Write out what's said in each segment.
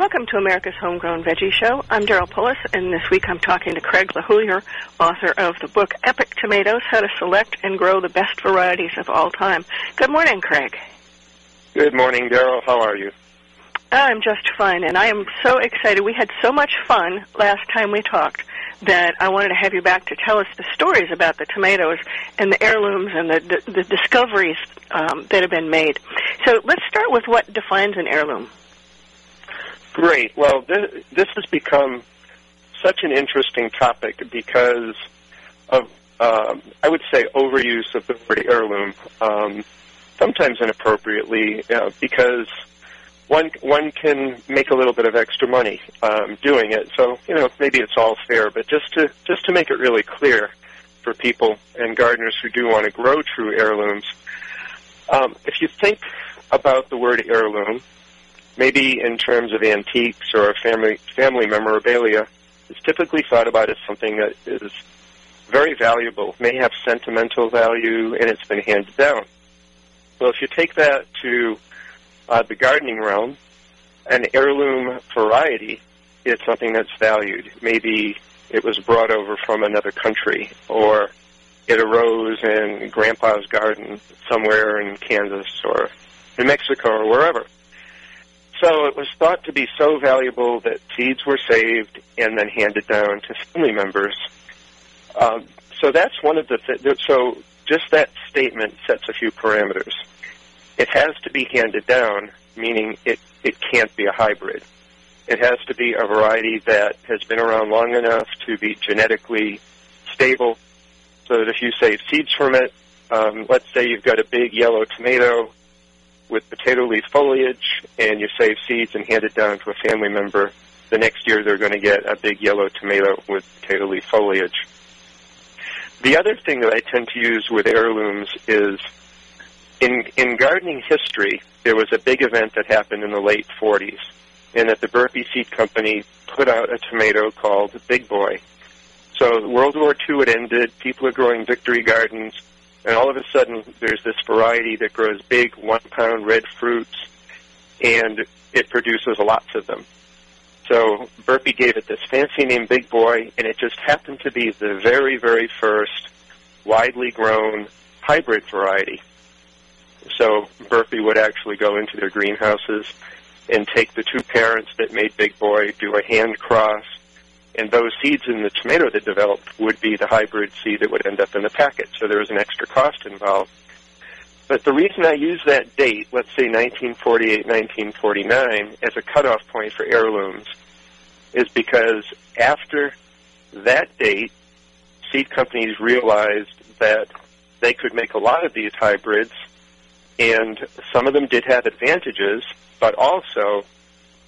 Welcome to America's Homegrown Veggie Show. I'm Daryl Pullis, and this week I'm talking to Craig LeHoullier, author of the book Epic Tomatoes, How to Select and Grow the Best Varieties of All Time. Good morning, Craig. Good morning, Daryl. How are you? I'm just fine, and I am so excited. We had so much fun last time we talked that I wanted to have you back to tell us the stories about the tomatoes and the heirlooms and the, the, the discoveries um, that have been made. So let's start with what defines an heirloom. Great. Well, this, this has become such an interesting topic because of, um, I would say, overuse of the word heirloom, um, sometimes inappropriately, because one one can make a little bit of extra money um, doing it. So you know, maybe it's all fair, but just to just to make it really clear for people and gardeners who do want to grow true heirlooms, um, if you think about the word heirloom maybe in terms of antiques or family family memorabilia, is typically thought about as something that is very valuable, may have sentimental value, and it's been handed down. Well, if you take that to uh, the gardening realm, an heirloom variety is something that's valued. Maybe it was brought over from another country, or it arose in Grandpa's garden somewhere in Kansas or New Mexico or wherever. So it was thought to be so valuable that seeds were saved and then handed down to family members. Um, so that's one of the th- so just that statement sets a few parameters. It has to be handed down, meaning it it can't be a hybrid. It has to be a variety that has been around long enough to be genetically stable, so that if you save seeds from it, um, let's say you've got a big yellow tomato with potato leaf foliage and you save seeds and hand it down to a family member, the next year they're going to get a big yellow tomato with potato leaf foliage. The other thing that I tend to use with heirlooms is in, in gardening history, there was a big event that happened in the late 40s, and that the Burpee Seed Company put out a tomato called Big Boy. So World War II had ended, people are growing victory gardens, and all of a sudden there's this variety that grows big one pound red fruits and it produces lots of them. So Burpee gave it this fancy name Big Boy and it just happened to be the very, very first widely grown hybrid variety. So Burpee would actually go into their greenhouses and take the two parents that made Big Boy, do a hand cross, and those seeds in the tomato that developed would be the hybrid seed that would end up in the packet. So there was an extra cost involved. But the reason I use that date, let's say 1948, 1949, as a cutoff point for heirlooms, is because after that date, seed companies realized that they could make a lot of these hybrids, and some of them did have advantages, but also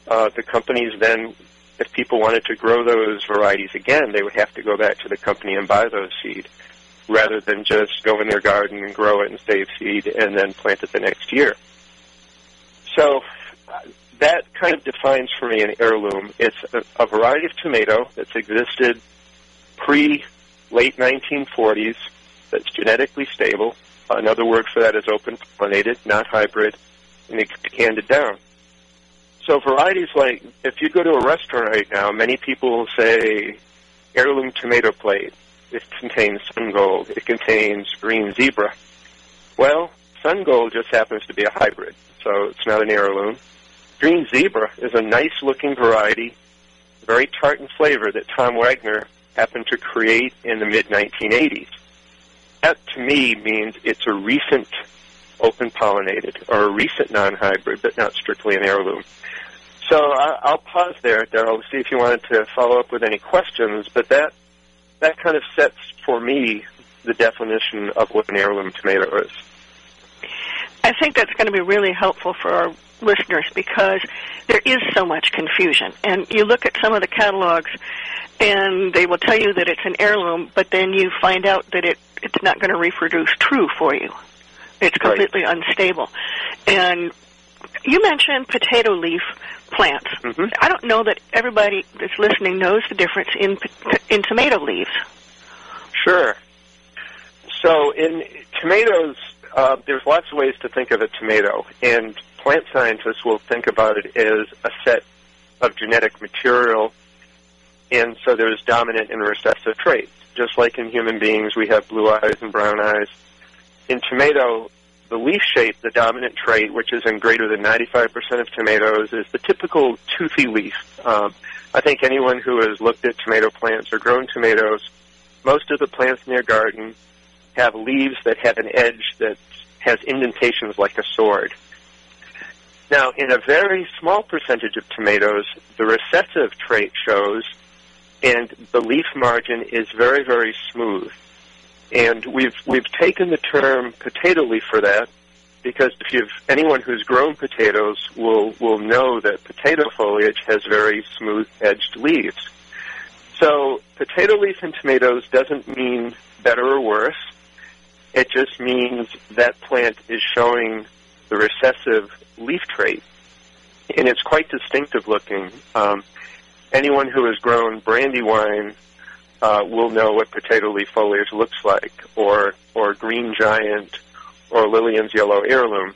uh, the companies then if people wanted to grow those varieties again, they would have to go back to the company and buy those seed rather than just go in their garden and grow it and save seed and then plant it the next year. So that kind of defines for me an heirloom. It's a, a variety of tomato that's existed pre late 1940s that's genetically stable. Another word for that is open pollinated, not hybrid, and it can be handed down. So varieties like, if you go to a restaurant right now, many people will say heirloom tomato plate. It contains sun gold. It contains green zebra. Well, sun gold just happens to be a hybrid, so it's not an heirloom. Green zebra is a nice looking variety, very tart in flavor that Tom Wagner happened to create in the mid 1980s. That to me means it's a recent open pollinated or a recent non hybrid, but not strictly an heirloom. So I, will pause there, Daryl, see if you wanted to follow up with any questions. But that that kind of sets for me the definition of what an heirloom tomato is. I think that's going to be really helpful for our listeners because there is so much confusion. And you look at some of the catalogs, and they will tell you that it's an heirloom, but then you find out that it it's not going to reproduce true for you. It's completely right. unstable. And you mentioned potato leaf plants. Mhm. I don't know that everybody that's listening knows the difference in in tomato leaves. Sure. So in tomatoes, uh, there's lots of ways to think of a tomato, and plant scientists will think about it as a set of genetic material, and so there's dominant and recessive traits. Just like in human beings, we have blue eyes and brown eyes. In tomato, the leaf shape, the dominant trait, which is in greater than 95% of tomatoes, is the typical toothy leaf. Um, I think anyone who has looked at tomato plants or grown tomatoes, most of the plants in their garden have leaves that have an edge that has indentations like a sword. Now, in a very small percentage of tomatoes, the recessive trait shows, and the leaf margin is very, very smooth. And we've we've taken the term potato leaf for that because if you've anyone who's grown potatoes will will know that potato foliage has very smooth edged leaves. So potato leaf in tomatoes doesn't mean better or worse. It just means that plant is showing the recessive leaf trait, and it's quite distinctive looking. Um, anyone who has grown brandywine uh, will know what potato leaf foliage looks like, or or green giant, or Lillian's yellow heirloom.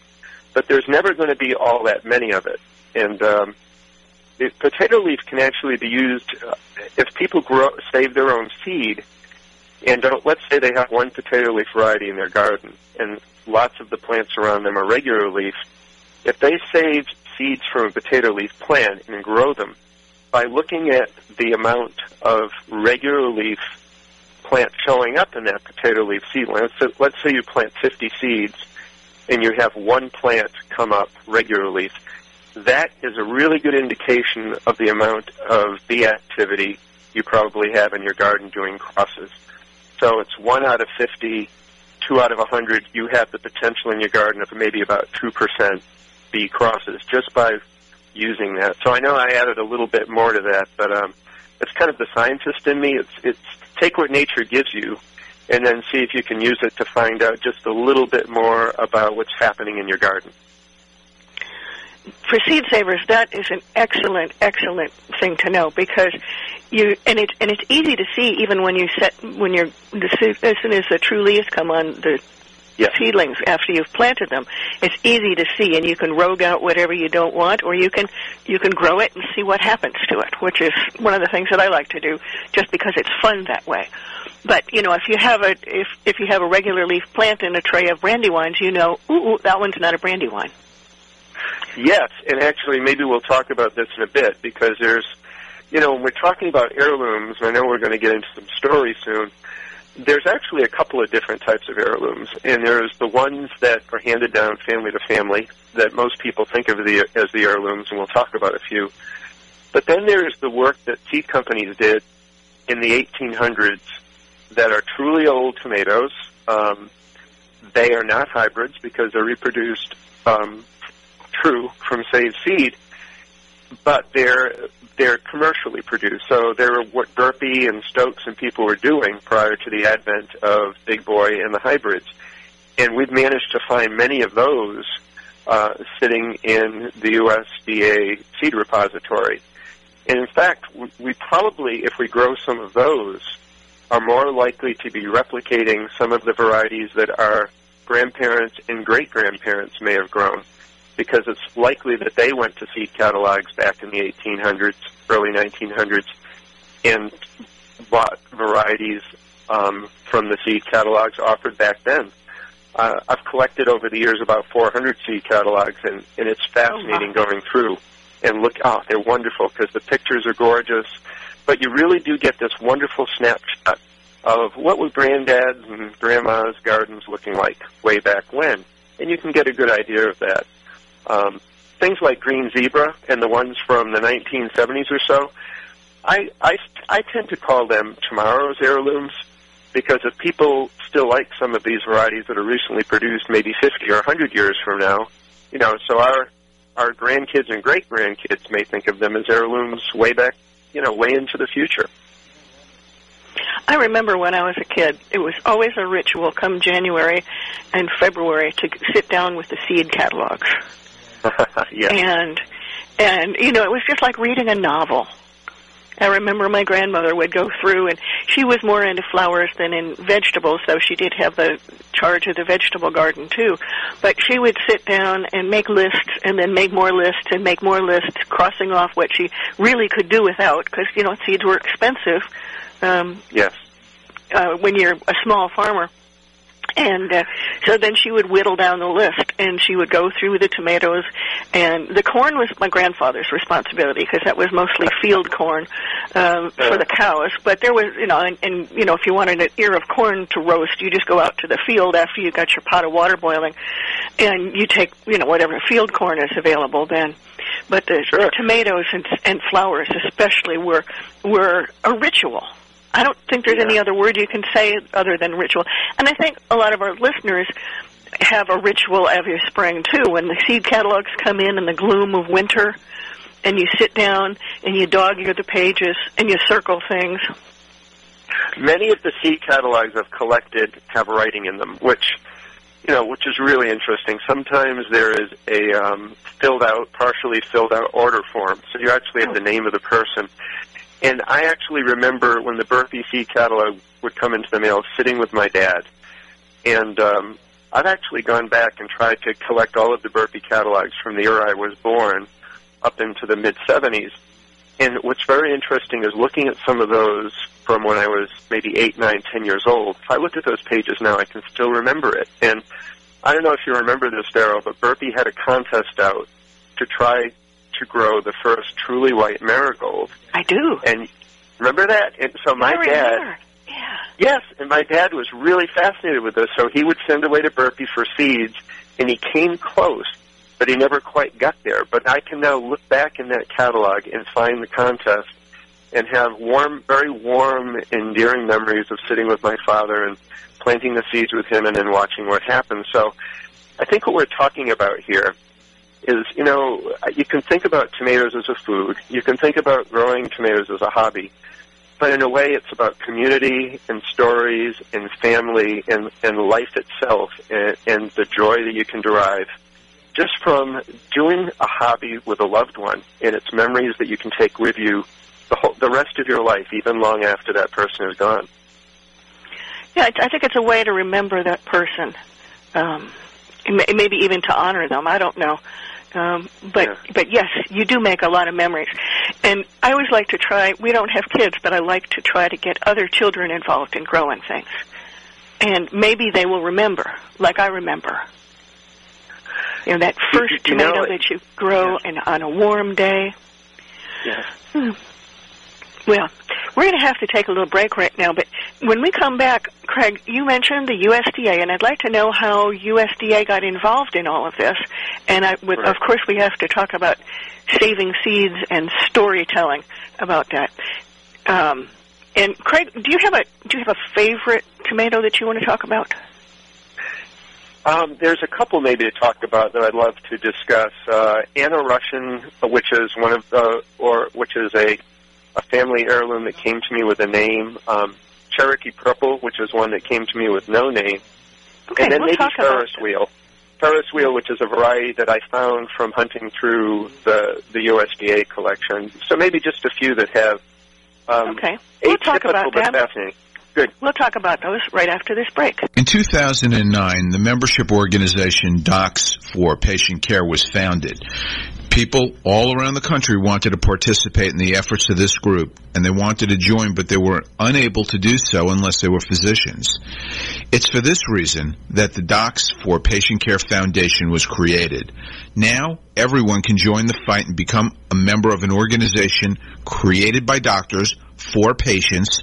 But there's never going to be all that many of it, and um, the potato leaf can actually be used uh, if people grow save their own seed. And don't, let's say they have one potato leaf variety in their garden, and lots of the plants around them are regular leaf. If they save seeds from a potato leaf plant and grow them, by looking at the amount of regular leaf plants showing up in that potato leaf seedling, say, let's say you plant 50 seeds and you have one plant come up regular leaf, that is a really good indication of the amount of bee activity you probably have in your garden doing crosses. So it's one out of 50, two out of 100, you have the potential in your garden of maybe about 2% bee crosses just by using that. So I know I added a little bit more to that, but um, it's kind of the scientist in me. It's it's take what nature gives you, and then see if you can use it to find out just a little bit more about what's happening in your garden. For seed savers, that is an excellent, excellent thing to know because you and it's and it's easy to see even when you set when you're as soon as the true leaves come on the Yes. seedlings after you've planted them. It's easy to see, and you can rogue out whatever you don't want, or you can you can grow it and see what happens to it, which is one of the things that I like to do, just because it's fun that way. But you know, if you have a if if you have a regular leaf plant in a tray of brandywines, you know, ooh, ooh that one's not a brandywine. Yes, and actually, maybe we'll talk about this in a bit because there's, you know, when we're talking about heirlooms, I know we're going to get into some stories soon. There's actually a couple of different types of heirlooms, and there's the ones that are handed down family to family that most people think of the, as the heirlooms, and we'll talk about a few. But then there's the work that seed companies did in the 1800s that are truly old tomatoes. Um, they are not hybrids because they're reproduced um, true from saved seed, but they're they're commercially produced. So they're what Burpee and Stokes and people were doing prior to the advent of Big Boy and the hybrids. And we've managed to find many of those uh, sitting in the USDA seed repository. And in fact, we probably, if we grow some of those, are more likely to be replicating some of the varieties that our grandparents and great grandparents may have grown because it's likely that they went to seed catalogs back in the 1800s, early 1900s, and bought varieties um, from the seed catalogs offered back then. Uh, I've collected over the years about 400 seed catalogs, and, and it's fascinating wow. going through and look. Oh, they're wonderful because the pictures are gorgeous, but you really do get this wonderful snapshot of what were granddad's and grandma's gardens looking like way back when, and you can get a good idea of that. Um, things like green zebra and the ones from the 1970s or so, I, I, I tend to call them tomorrow's heirlooms because if people still like some of these varieties that are recently produced maybe 50 or 100 years from now, you know, so our, our grandkids and great grandkids may think of them as heirlooms way back, you know, way into the future. I remember when I was a kid, it was always a ritual come January and February to sit down with the seed catalogs. yes. And and you know, it was just like reading a novel. I remember my grandmother would go through, and she was more into flowers than in vegetables, though she did have the charge of the vegetable garden too. But she would sit down and make lists, and then make more lists, and make more lists, crossing off what she really could do without, because you know seeds were expensive. Um, yes. Uh, when you're a small farmer. And uh, so then she would whittle down the list, and she would go through the tomatoes, and the corn was my grandfather's responsibility because that was mostly field corn um, for the cows. But there was, you know, and, and you know, if you wanted an ear of corn to roast, you just go out to the field after you got your pot of water boiling, and you take, you know, whatever field corn is available then. But the, Sure. the tomatoes and, and flowers, especially, were were a ritual. I don't think there's Yeah. any other word you can say other than ritual. And I think a lot of our listeners have a ritual every spring too. When the seed catalogs come in in the gloom of winter, and you sit down and you dog ear the pages and you circle things. Many of the seed catalogs I've collected have writing in them, which you know, which is really interesting. Sometimes there is a um, filled out, partially filled out order form, so you actually have the name of the person. And I actually remember when the Burpee seed catalog would come into the mail, sitting with my dad, and um, I've actually gone back and tried to collect all of the Burpee catalogs from the year I was born up into the mid 70s. And what's very interesting is looking at some of those from when I was maybe eight, nine, ten years old. If I look at those pages now, I can still remember it. And I don't know if you remember this, Darrow, but Burpee had a contest out to try to grow the first truly white marigold. I do. And remember that? And so my I dad, remember. Yeah. yes, and my dad was really fascinated with this. So he would send away to Burpee for seeds, and he came close, but he never quite got there. But I can now look back in that catalog and find the contest and have warm, very warm, endearing memories of sitting with my father and planting the seeds with him and then watching what happened. So I think what we're talking about here is, you know, you can think about tomatoes as a food. You can think about growing tomatoes as a hobby. But in a way, it's about community and stories and family and, and life itself and, and the joy that you can derive just from doing a hobby with a loved one and its memories that you can take with you the, whole, the rest of your life, even long after that person is gone. Yeah, I think it's a way to remember that person. Um, may- maybe even to honor them. I don't know. Um, but Yeah. but yes, you do make a lot of memories. And I always like to try. We don't have kids, but I like to try to get other children involved in growing things. And maybe they will remember, like I remember. You know that first you know, tomato that you grow and on a warm day. Yes. Hmm. Well, we're going to have to take a little break right now, but when we come back, Craig, you mentioned the USDA, and I'd like to know how USDA got involved in all of this. And I, Right. of course, we have to talk about saving seeds and storytelling about that. Um, and Craig, do you have a do you have a favorite tomato that you want to talk about? Um, there's a couple maybe to talk about that I'd love to discuss. Uh, Anna Russian, which is one of the, or which is a, a family heirloom that came to me with a name. Um, Cherokee Purple, which is one that came to me with no name. Okay, and then we'll maybe Ferris wheel. Ferris wheel, which is a variety that I found from hunting through the the USDA collection. So maybe just a few that have um, Okay, we'll talk about but that. fascinating. Good. We'll talk about those right after this break. In 2009, the membership organization Docs for Patient Care was founded. People all around the country wanted to participate in the efforts of this group, and they wanted to join, but they were unable to do so unless they were physicians. It's for this reason that the Docs for Patient Care Foundation was created. Now, everyone can join the fight and become a member of an organization created by doctors for patients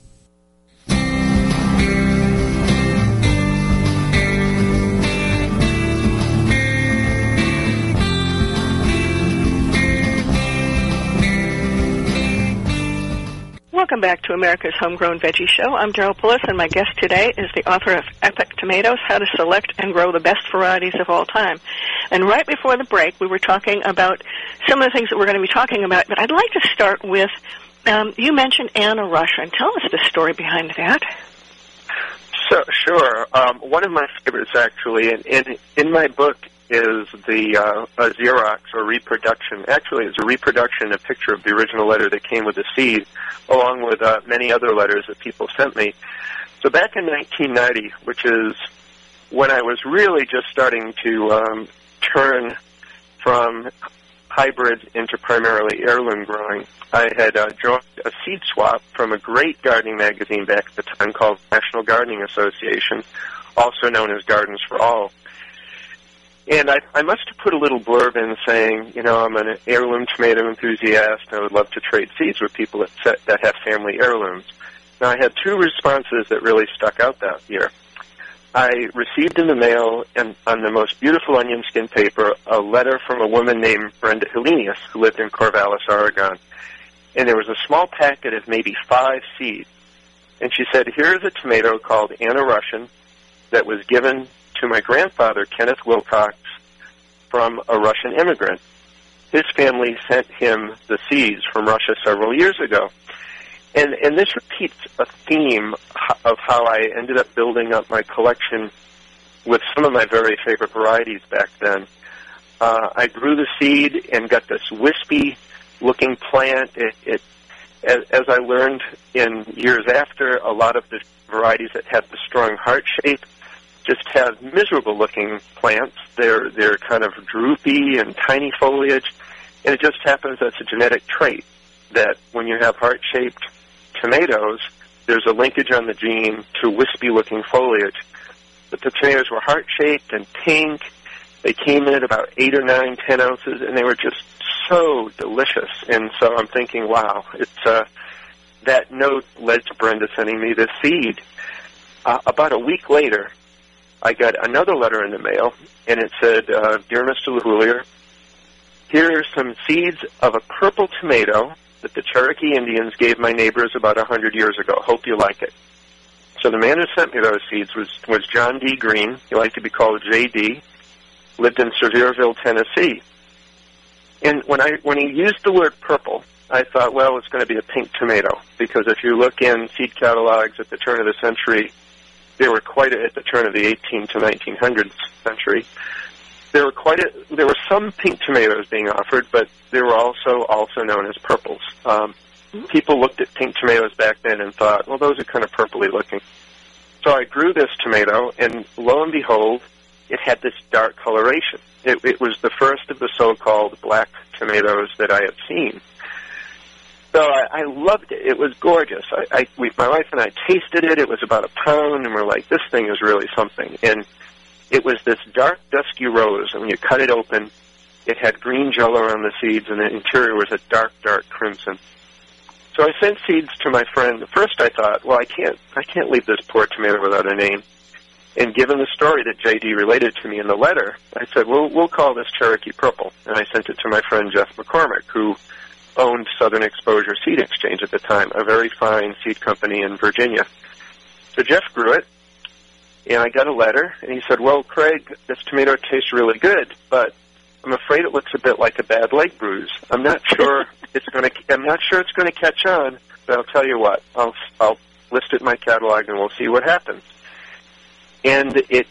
Welcome back to America's Homegrown Veggie Show. I'm Daryl Pullis, and my guest today is the author of Epic Tomatoes, How to Select and Grow the Best Varieties of All Time. And right before the break, we were talking about some of the things that we're going to be talking about, but I'd like to start with, um, you mentioned Anna Rush, and Tell us the story behind that. So, sure. Um, one of my favorites, actually, and in, in my book is the uh, a Xerox or reproduction. Actually, it's a reproduction, a picture of the original letter that came with the seed, along with uh, many other letters that people sent me. So back in 1990, which is when I was really just starting to um, turn from hybrid into primarily heirloom growing, I had uh, joined a seed swap from a great gardening magazine back at the time called National Gardening Association, also known as Gardens for All. And I, I must have put a little blurb in saying, you know, I'm an heirloom tomato enthusiast. I would love to trade seeds with people that set, that have family heirlooms. Now, I had two responses that really stuck out that year. I received in the mail and on the most beautiful onion skin paper a letter from a woman named Brenda Helenius who lived in Corvallis, Oregon. And there was a small packet of maybe five seeds. And she said, here's a tomato called Anna Russian that was given to my grandfather, Kenneth Wilcox, from a Russian immigrant. His family sent him the seeds from Russia several years ago. And, and this repeats a theme of how I ended up building up my collection with some of my very favorite varieties back then. Uh, I grew the seed and got this wispy looking plant. It, it as, as I learned in years after, a lot of the varieties that had the strong heart shape just have miserable looking plants. They're they're kind of droopy and tiny foliage, and it just happens that's a genetic trait that when you have heart shaped tomatoes, there's a linkage on the gene to wispy looking foliage. But the tomatoes were heart shaped and pink. They came in at about eight or nine, ten ounces, and they were just so delicious. And so I'm thinking, wow, it's uh, that note led to Brenda sending me this seed. Uh, about a week later, I got another letter in the mail, and it said, uh, Dear Mr. LeHoullier, here are some seeds of a purple tomato that the Cherokee Indians gave my neighbors about a hundred years ago. Hope you like it. So the man who sent me those seeds was, was John D. Green. He liked to be called J.D. Lived in Sevierville, Tennessee. And when I when he used the word purple, I thought, well, it's going to be a pink tomato because if you look in seed catalogs at the turn of the century, they were quite a, at the turn of the 18 to 1900s century. There were quite a, there were some pink tomatoes being offered, but they were also also known as purples. Um, people looked at pink tomatoes back then and thought, well, those are kind of purpley looking. So I grew this tomato, and lo and behold, it had this dark coloration. It, it was the first of the so-called black tomatoes that I had seen. So I, I loved it. It was gorgeous. I, I we, my wife and I tasted it. It was about a pound, and we're like, this thing is really something. And it was this dark, dusky rose, and when you cut it open, it had green jello around the seeds, and the interior was a dark, dark crimson. So I sent seeds to my friend. First, I thought, well, I can't, I can't leave this poor tomato without a name. And given the story that JD related to me in the letter, I said, well, we'll call this Cherokee Purple. And I sent it to my friend Jeff McCormick, who owned Southern Exposure Seed Exchange at the time, a very fine seed company in Virginia. So Jeff grew it, and I got a letter, and he said, "Well, Craig, this tomato tastes really good, but I'm afraid it looks a bit like a bad leg bruise. I'm not sure it's going to. I'm not sure it's going to catch on, but I'll tell you what. I'll I'll list it in my catalog, and we'll see what happens." And it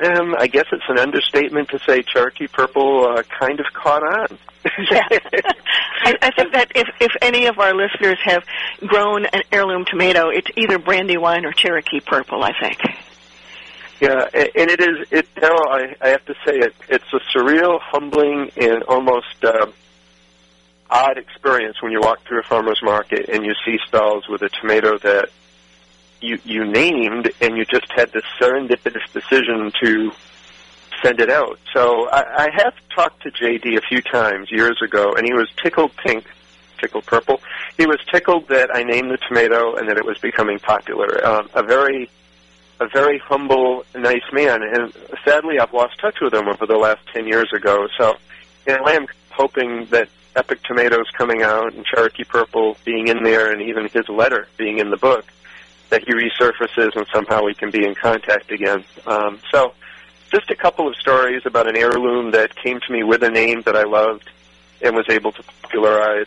um, I guess it's an understatement to say Cherokee Purple uh, kind of caught on. yeah. I, I think that if if any of our listeners have grown an heirloom tomato, it's either Brandywine or Cherokee Purple. I think. Yeah, and it is. It now I, I have to say it. It's a surreal, humbling, and almost uh, odd experience when you walk through a farmer's market and you see stalls with a tomato that you you named, and you just had this serendipitous decision to send it out. So I, I have talked to JD a few times years ago, and he was tickled pink, tickled purple. He was tickled that I named the tomato and that it was becoming popular. Um, a very a very humble, nice man, and sadly, I've lost touch with him over the last ten years ago. So, you know, I am hoping that Epic Tomatoes coming out and Cherokee Purple being in there, and even his letter being in the book, that he resurfaces and somehow we can be in contact again. Um, so, just a couple of stories about an heirloom that came to me with a name that I loved and was able to popularize,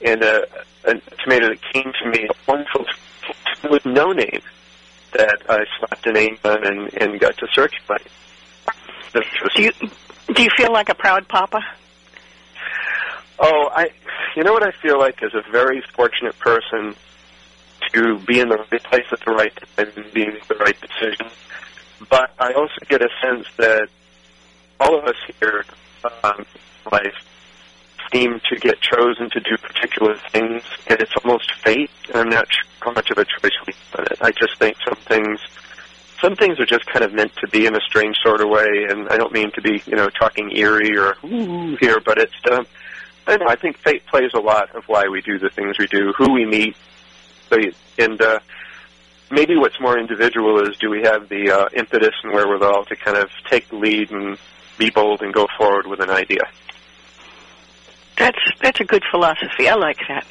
and a, a tomato that came to me, a wonderful with no name that I slapped a name on and, and got to circulate. Do you do you feel like a proud papa? Oh, I. You know what I feel like is a very fortunate person to be in the right place at the right time and be the right decision. But I also get a sense that all of us here um, life seem to get chosen to do particular things, and it's almost fate. I'm not sure how much of a choice we have it. I just think some things, some things are just kind of meant to be in a strange sort of way, and I don't mean to be, you know, talking eerie or ooh here, but it's. Um, I know. I think fate plays a lot of why we do the things we do, who we meet, and uh, maybe what's more individual is do we have the uh, impetus and wherewithal to kind of take the lead and be bold and go forward with an idea. That's that's a good philosophy. I like that.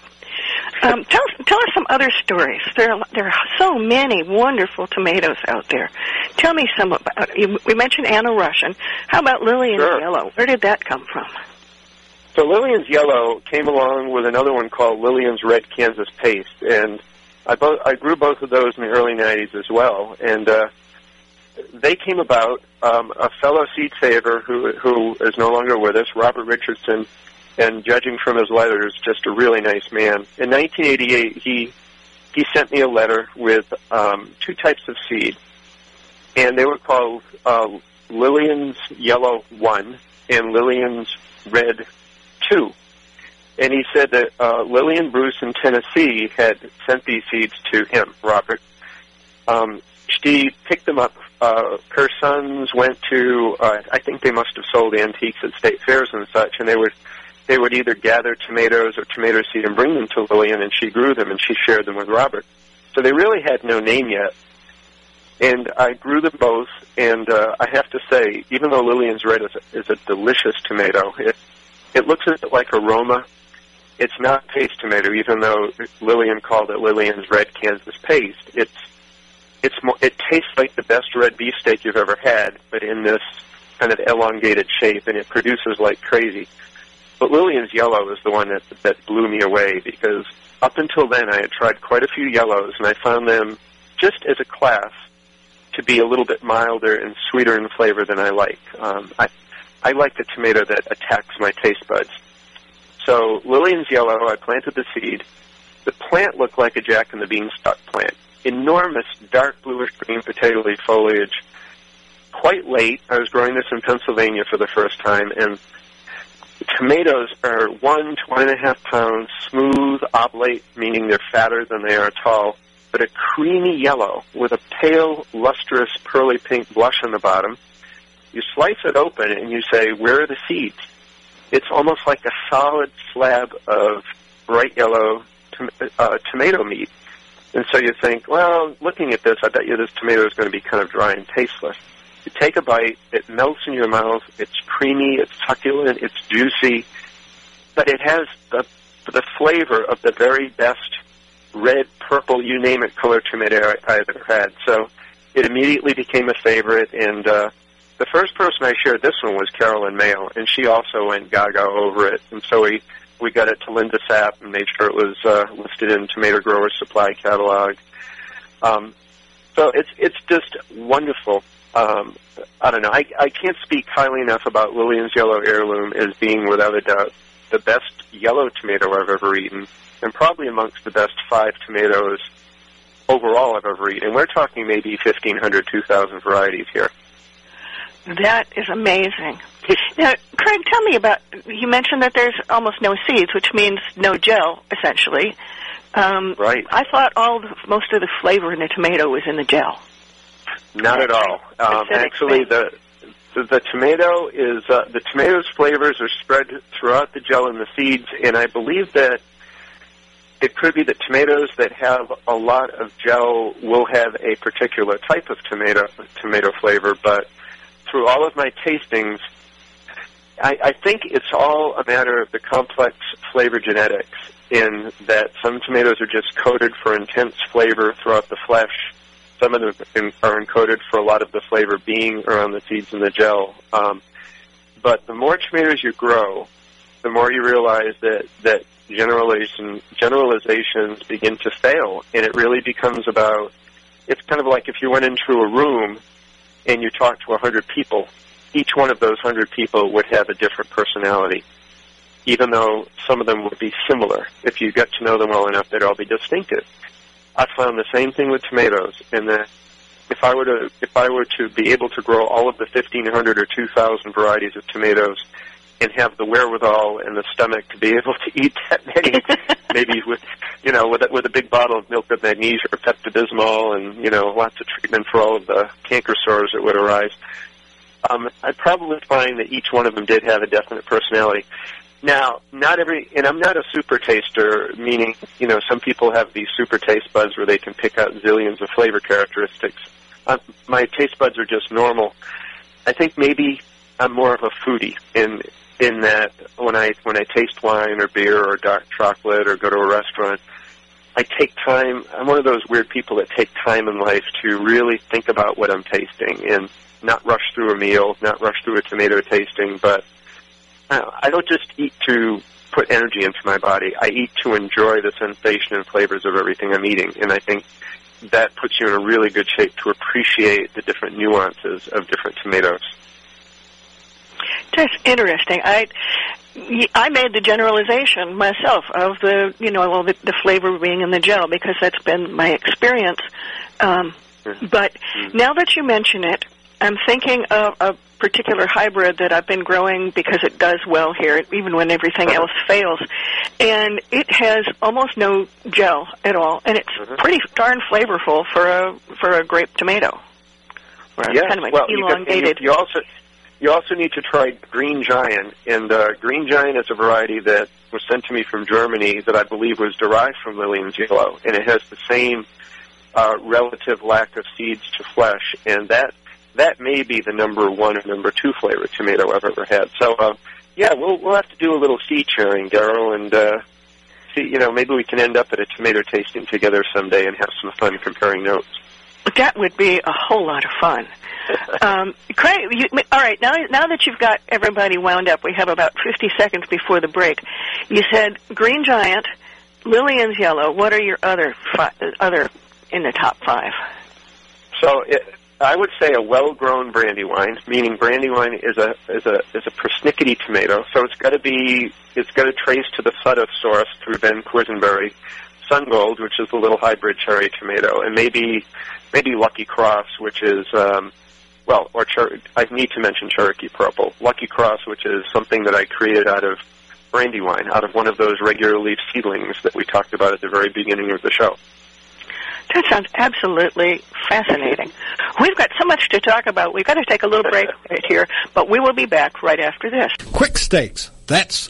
Um, tell tell us some other stories. There are, there are so many wonderful tomatoes out there. Tell me some about. You, we mentioned Anna Russian. How about Lillian's Sure. Yellow? Where did that come from? So Lillian's Yellow came along with another one called Lillian's Red Kansas Paste, and I I grew both of those in the early '90s as well, and uh, they came about. Um, a fellow seed saver who who is no longer with us, Robert Richardson, and judging from his letters, just a really nice man. In 1988, he he sent me a letter with um, two types of seed, and they were called uh, Lillian's Yellow One and Lillian's Red Two. And he said that uh, Lillian Bruce in Tennessee had sent these seeds to him, Robert. Um, she picked them up. Uh, her sons went to, uh, I think they must have sold antiques at state fairs and such, and they would they would either gather tomatoes or tomato seed and bring them to Lillian, and she grew them and she shared them with Robert. So they really had no name yet. And I grew them both, and uh, I have to say, even though Lillian's Red is a, is a delicious tomato, it it looks a bit like a Roma. It's not paste tomato, even though Lillian called it Lillian's Red Kansas Paste. It's it's more, it tastes like the best red beefsteak you've ever had, but in this kind of elongated shape, and it produces like crazy. But Lillian's Yellow is the one that that blew me away because up until then I had tried quite a few yellows, and I found them just as a class to be a little bit milder and sweeter in flavor than I like. Um, I I like the tomato that attacks my taste buds. So Lillian's Yellow, I planted the seed. The plant looked like a Jack and the Beanstalk plant. Enormous dark bluish green potato leaf foliage. Quite late. I was growing this in Pennsylvania for the first time, and the tomatoes are one to and a half pounds, smooth, oblate, meaning they're fatter than they are tall, but a creamy yellow with a pale, lustrous, pearly pink blush on the bottom. You slice it open and you say, where are the seeds? It's almost like a solid slab of bright yellow tom- uh, tomato meat. And so you think, well, looking at this, I bet you this tomato is going to be kind of dry and tasteless. You take a bite, it melts in your mouth, it's creamy, it's succulent, it's juicy, but it has the, the flavor of the very best red, purple, you name it, color tomato I've ever had. So it immediately became a favorite, and uh, the first person I shared this one was Carolyn Mayo, and she also went gaga over it. And so we we got it to Linda Sapp and made sure it was uh, listed in Tomato Growers Supply catalog. Um, so it's it's just wonderful. Um, I don't know. I I can't speak highly enough about Lillian's Yellow Heirloom as being without a doubt the best yellow tomato I've ever eaten, and probably amongst the best five tomatoes overall I've ever eaten. And we're talking maybe 1,500, 2,000 varieties here. That is amazing. Now, Craig, tell me about. You mentioned that there's almost no seeds, which means no gel, essentially. Um, Right. I thought all the, most of the flavor in the tomato was in the gel. Not at all. Um, actually, the, the the tomato is uh, the tomato's flavors are spread throughout the gel and the seeds, and I believe that it could be that tomatoes that have a lot of gel will have a particular type of tomato tomato flavor, but through all of my tastings, I, I think it's all a matter of the complex flavor genetics in that some tomatoes are just coated for intense flavor throughout the flesh. Some of them are encoded for a lot of the flavor being around the seeds and the gel. Um, but the more tomatoes you grow, the more you realize that that generalization generalizations begin to fail, and it really becomes about. It's kind of like if you went into a room and you talk to a hundred people. Each one of those hundred people would have a different personality, even though some of them would be similar. If you get to know them well enough, they'd all be distinctive. I found the same thing with tomatoes, in that if I were to if I were to be able to grow all of the fifteen hundred or two thousand varieties of tomatoes and have the wherewithal and the stomach to be able to eat that many, maybe with you know with a, with a big bottle of milk of magnesia or Pepto Bismol and you know lots of treatment for all of the canker sores that would arise. Um, I'd probably find that each one of them did have a definite personality. Now, not every, and I'm not a super taster, meaning, you know, some people have these super taste buds where they can pick out zillions of flavor characteristics. Uh, my taste buds are just normal. I think maybe I'm more of a foodie in in that when I when I taste wine or beer or dark chocolate or go to a restaurant, I take time. I'm one of those weird people that take time in life to really think about what I'm tasting and not rush through a meal, not rush through a tomato tasting, but I don't just eat to put energy into my body. I eat to enjoy the sensation and flavors of everything I'm eating, and I think that puts you in a really good shape to appreciate the different nuances of different tomatoes. That's interesting. I I made the generalization myself of the you know well the, the flavor being in the gel because that's been my experience. Um, but now that you mention it, I'm thinking of a particular hybrid that I've been growing because it does well here, even when everything else fails. And it has almost no gel at all, and it's Mhm. pretty darn flavorful for a for a grape tomato. Or Yes, kind of like well, you, got- and elongated. you, you also you also need to try Green Giant, and uh, Green Giant is a variety that was sent to me from Germany that I believe was derived from Lillian's Yellow, and it has the same uh, relative lack of seeds to flesh, and that that may be the number one or number two flavor tomato I've ever had. So, uh, yeah, we'll we'll have to do a little seed sharing, Daryl, and uh, see. You know, maybe we can end up at a tomato tasting together someday and have some fun comparing notes. That would be a whole lot of fun. Um, Craig, you, all right. Now, now that you've got everybody wound up, we have about 50 seconds before the break. You said Green Giant, Lillian's Yellow. What are your other fi- other in the top five? So it, I would say a well-grown brandywine, meaning brandywine is a is a is a persnickety tomato. So it's got to be it's got to trace to the Sudduth source through Ben Quisenberry, Sun Gold, which is a little hybrid cherry tomato, and maybe maybe Lucky Cross, which is um, well, or Cher- I need to mention Cherokee Purple, Lucky Cross, which is something that I created out of brandy wine, out of one of those regular leaf seedlings that we talked about at the very beginning of the show. That sounds absolutely fascinating. We've got so much to talk about. We've got to take a little break right here, but we will be back right after this. Quick stakes. that's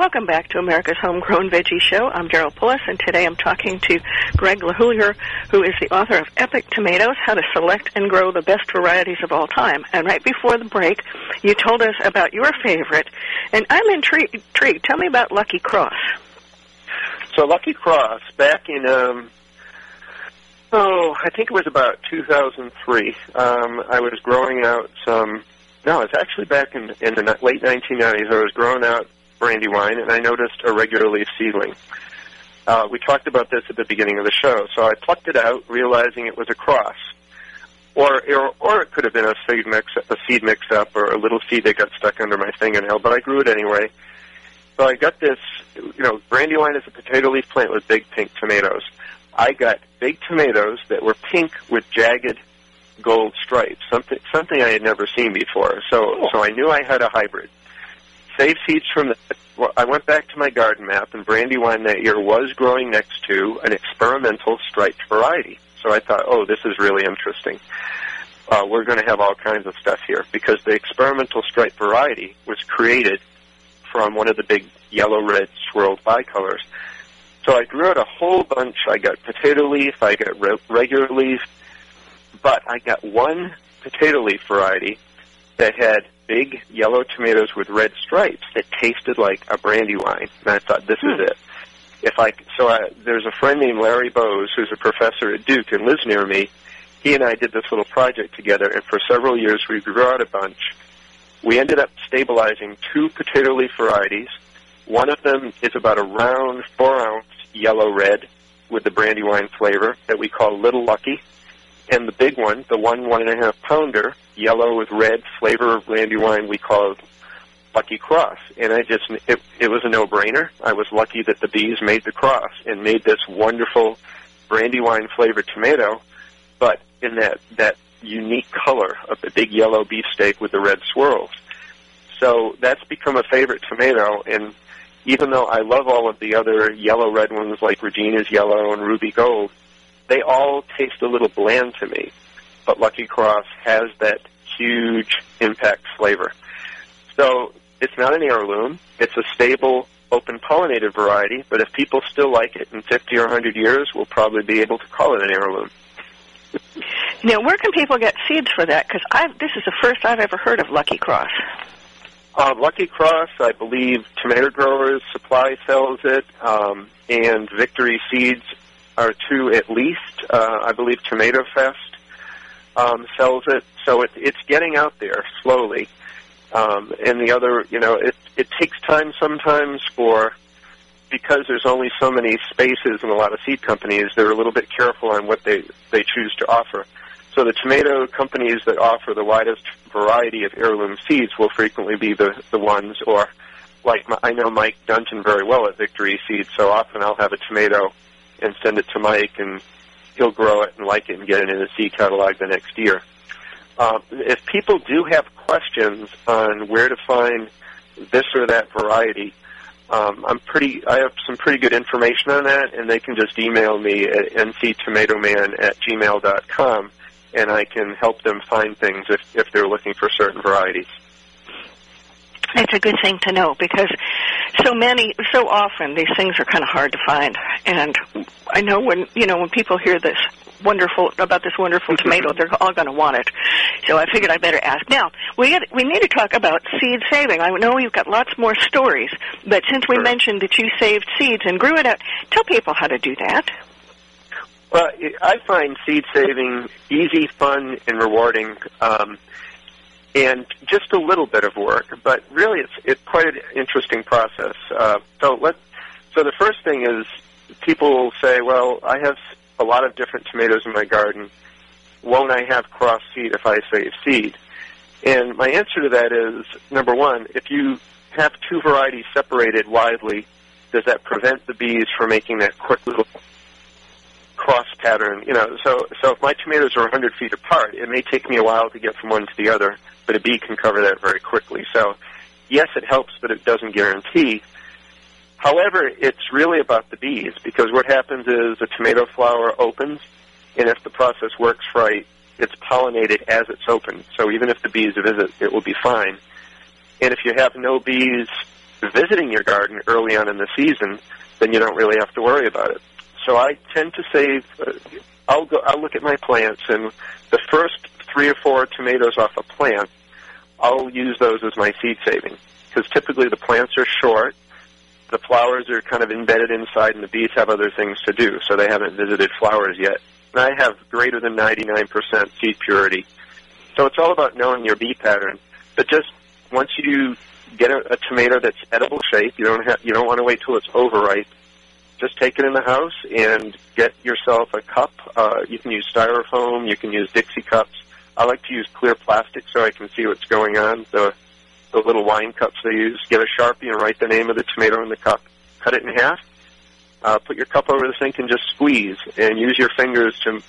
Welcome back to America's Homegrown Veggie Show. I'm Daryl Pullis, and today I'm talking to Craig LeHoullier, who is the author of Epic Tomatoes, How to Select and Grow the Best Varieties of All Time. And right before the break, you told us about your favorite, and I'm intri- intrigued. Tell me about Lucky Cross. So Lucky Cross, back in, um, oh, I think it was about 2003, um, I was growing out some, no, it's actually back in, in the late 1990s. I was growing out brandywine, and I noticed a regular leaf seedling. Uh, we talked about this at the beginning of the show, so I plucked it out, realizing it was a cross, or or, or it could have been a seed mix, a seed mix-up, or a little seed that got stuck under my fingernail. But I grew it anyway. So I got this, you know, brandywine is a potato leaf plant with big pink tomatoes. I got big tomatoes that were pink with jagged gold stripes, something something I had never seen before. So so I knew I had a hybrid save seeds from the. Well, I went back to my garden map, and Brandywine that year was growing next to an experimental striped variety. So I thought, oh, this is really interesting. Uh, we're going to have all kinds of stuff here because the experimental striped variety was created from one of the big yellow-red swirled bicolors. So I grew out a whole bunch. I got potato leaf, I got re- regular leaf, but I got one potato leaf variety that had big yellow tomatoes with red stripes that tasted like a brandywine. And I thought, this is hmm. it. If I so I, there's a friend named Larry Bose who's a professor at Duke and lives near me. He and I did this little project together, and for several years we grew out a bunch. We ended up stabilizing two potato leaf varieties. One of them is about a round, four ounce yellow red with the brandywine flavor that we call Little Lucky and the big one, the one one and a half pounder, yellow with red flavor of brandywine, we call Lucky Cross. And I just, it, it was a no-brainer. I was lucky that the bees made the cross and made this wonderful brandywine flavored tomato, but in that, that unique color of the big yellow beefsteak with the red swirls. So that's become a favorite tomato, and even though I love all of the other yellow red ones like Regina's Yellow and Ruby Gold, they all taste a little bland to me. But Lucky Cross has that huge impact flavor. So it's not an heirloom. It's a stable, open pollinated variety, but if people still like it in 50 or 100 years, we'll probably be able to call it an heirloom. Now, where can people get seeds for that? Because this is the first I've ever heard of Lucky Cross. Uh, Lucky Cross, I believe Tomato Growers Supply sells it, um, and Victory Seeds are two at least. Uh, I believe Tomato Fest um, sells it, so it, it's getting out there slowly. Um, and the other, you know, it it takes time sometimes for because there's only so many spaces in a lot of seed companies. They're a little bit careful on what they they choose to offer. So the tomato companies that offer the widest variety of heirloom seeds will frequently be the the ones, or like my, I know Mike Dunton very well at Victory Seeds. So often I'll have a tomato and send it to Mike, and he'll grow it and like it and get it in the seed catalog the next year. Uh, if people do have questions on where to find this or that variety, um, I'm pretty. I have some pretty good information on that, and they can just email me at nctomatoman at gmail.com, and I can help them find things if, if they're looking for certain varieties. It's a good thing to know because so many, so often these things are kind of hard to find. And I know when you know when people hear this wonderful about this wonderful tomato, they're all going to want it. So I figured I better ask. Now we had, we need to talk about seed saving. I know you've got lots more stories, but since we Sure. mentioned that you saved seeds and grew it out, tell people how to do that. Well, I find seed saving easy, fun, and rewarding, um, and just a little bit of work. But really, it's it's quite an interesting process. Uh, so let so the first thing is people will say, "Well, I have a lot of different tomatoes in my garden. Won't I have cross seed if I save seed?" And my answer to that is number one, if you have two varieties separated widely, does that prevent the bees from making that quick little cross pattern? You know, so so if my tomatoes are 100 feet apart, it may take me a while to get from one to the other, but a bee can cover that very quickly. So yes, it helps, but it doesn't guarantee. However, it's really about the bees because what happens is a tomato flower opens, and if the process works right, it's pollinated as it's open. So even if the bees visit, it will be fine. And if you have no bees visiting your garden early on in the season, then you don't really have to worry about it. So I tend to save. Uh, I'll go. I'll look at my plants, and the first three or four tomatoes off a plant, I'll use those as my seed saving because typically the plants are short. The flowers are kind of embedded inside, and the bees have other things to do, so they haven't visited flowers yet. And I have greater than 99% seed purity. So it's all about knowing your bee pattern. But just once you get a, a tomato that's edible shape, you don't have you don't want to wait till it's overripe. Just take it in the house and get yourself a cup. Uh, you can use styrofoam. You can use Dixie cups. I like to use clear plastic so I can see what's going on. The the little wine cups they use. Get a sharpie and write the name of the tomato in the cup. Cut it in half. Uh, put your cup over the sink and just squeeze, and use your fingers to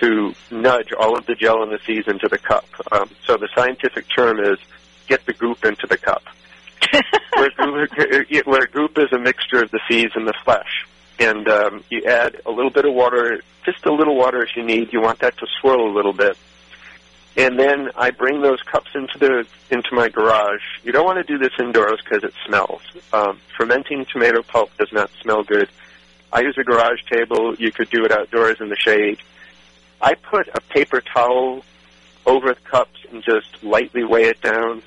to nudge all of the gel in the seeds into the cup. Um, so the scientific term is get the goop into the cup. where, where goop is a mixture of the seeds and the flesh. And um, you add a little bit of water, just a little water if you need. You want that to swirl a little bit. And then I bring those cups into the into my garage. You don't want to do this indoors because it smells. Um, fermenting tomato pulp does not smell good. I use a garage table. You could do it outdoors in the shade. I put a paper towel over the cups and just lightly weigh it down